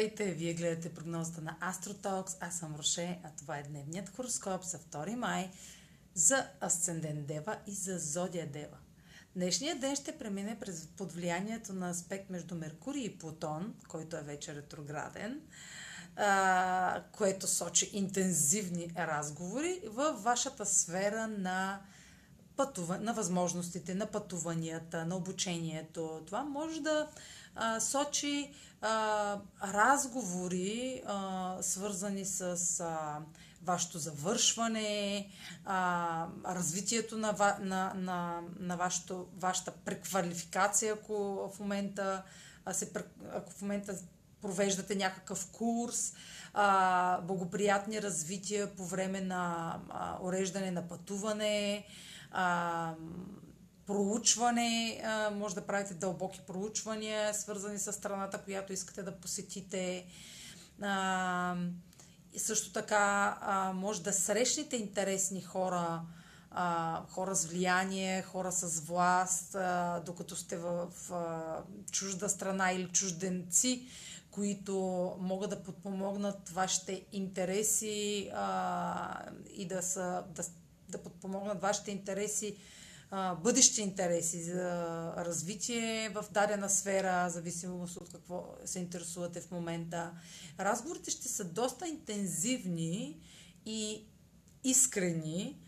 Здравейте! Вие гледате прогнозата на Астротокс. Аз съм Роше, а това е дневният хороскоп за 2 май за Асцендент Дева и за Зодия Дева. Днешният ден ще премине през под влиянието на аспект между Меркурий и Плутон, който е вече ретрограден, което сочи интензивни разговори в вашата сфера на пътува, на възможностите, на пътуванията, на обучението. Това може да а, сочи а, разговори, а, свързани с а, вашето завършване, а, развитието на, на, на, на вашето, вашата преквалификация, ако в момента се, ако в момента провеждате някакъв курс, а, благоприятни развития по време на а, уреждане на пътуване, а, проучване, а, може да правите дълбоки проучвания, свързани с страната, която искате да посетите. А, също така а, може да срещнете интересни хора, а, хора с влияние, хора с власт, а, докато сте в, в а, чужда страна или чужденци, които могат да подпомогнат вашите интереси а, и да, са, да, да подпомогнат вашите интереси бъдещи интереси за развитие в дадена сфера, зависимост от какво се интересувате в момента. Разговорите ще са доста интензивни и искрени,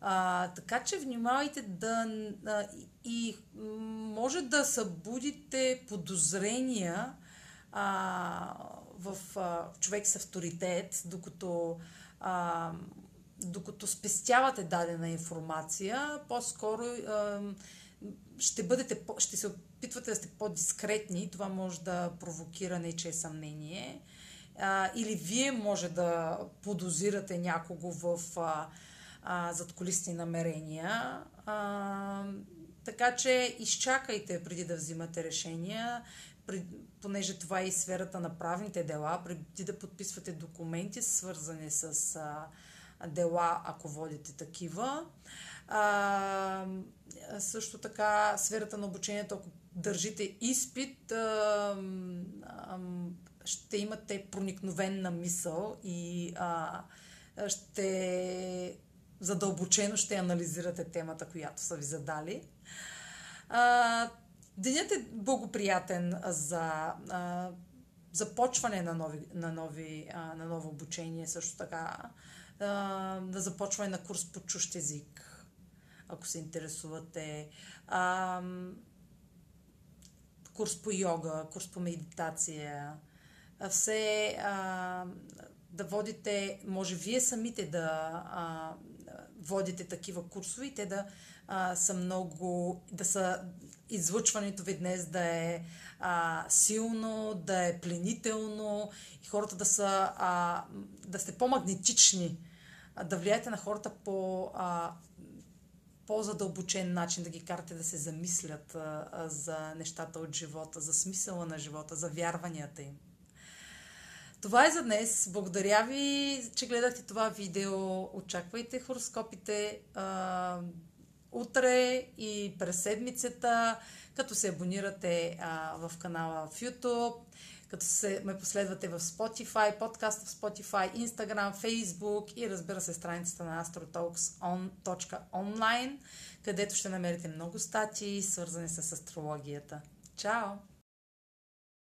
а, така че внимавайте да а, и може да събудите подозрения а, в а, човек с авторитет, докато а, докато спестявате дадена информация, по-скоро ще, бъдете, ще се опитвате да сте по-дискретни. Това може да провокира нече съмнение. или вие може да подозирате някого в задколисни намерения. Така че изчакайте преди да взимате решения, понеже това е и сферата на правните дела, преди да подписвате документи, свързани с дела, ако водите такива. А, също така, сферата на обучението, ако държите изпит, а, а, ще имате проникновенна мисъл и а, ще задълбочено ще анализирате темата, която са ви задали. А, денят е благоприятен за а, започване на, нови, на, нови, а, на ново обучение, също така да започване на курс по чущ език, ако се интересувате. А, курс по йога, курс по медитация. Все а, да водите, може вие самите да а, водите такива курсове и те да а, са много, да са излъчването ви днес да е а, силно, да е пленително и хората да са, а, да сте по-магнетични да влияете на хората по а, по-задълбочен начин, да ги карате да се замислят а, за нещата от живота, за смисъла на живота, за вярванията им. Това е за днес. Благодаря ви, че гледахте това видео. Очаквайте хороскопите а, утре и през седмицата, като се абонирате а, в канала в YouTube като се ме последвате в Spotify, подкаст в Spotify, Instagram, Facebook и разбира се страницата на astrotalks.online, където ще намерите много статии, свързани с астрологията. Чао!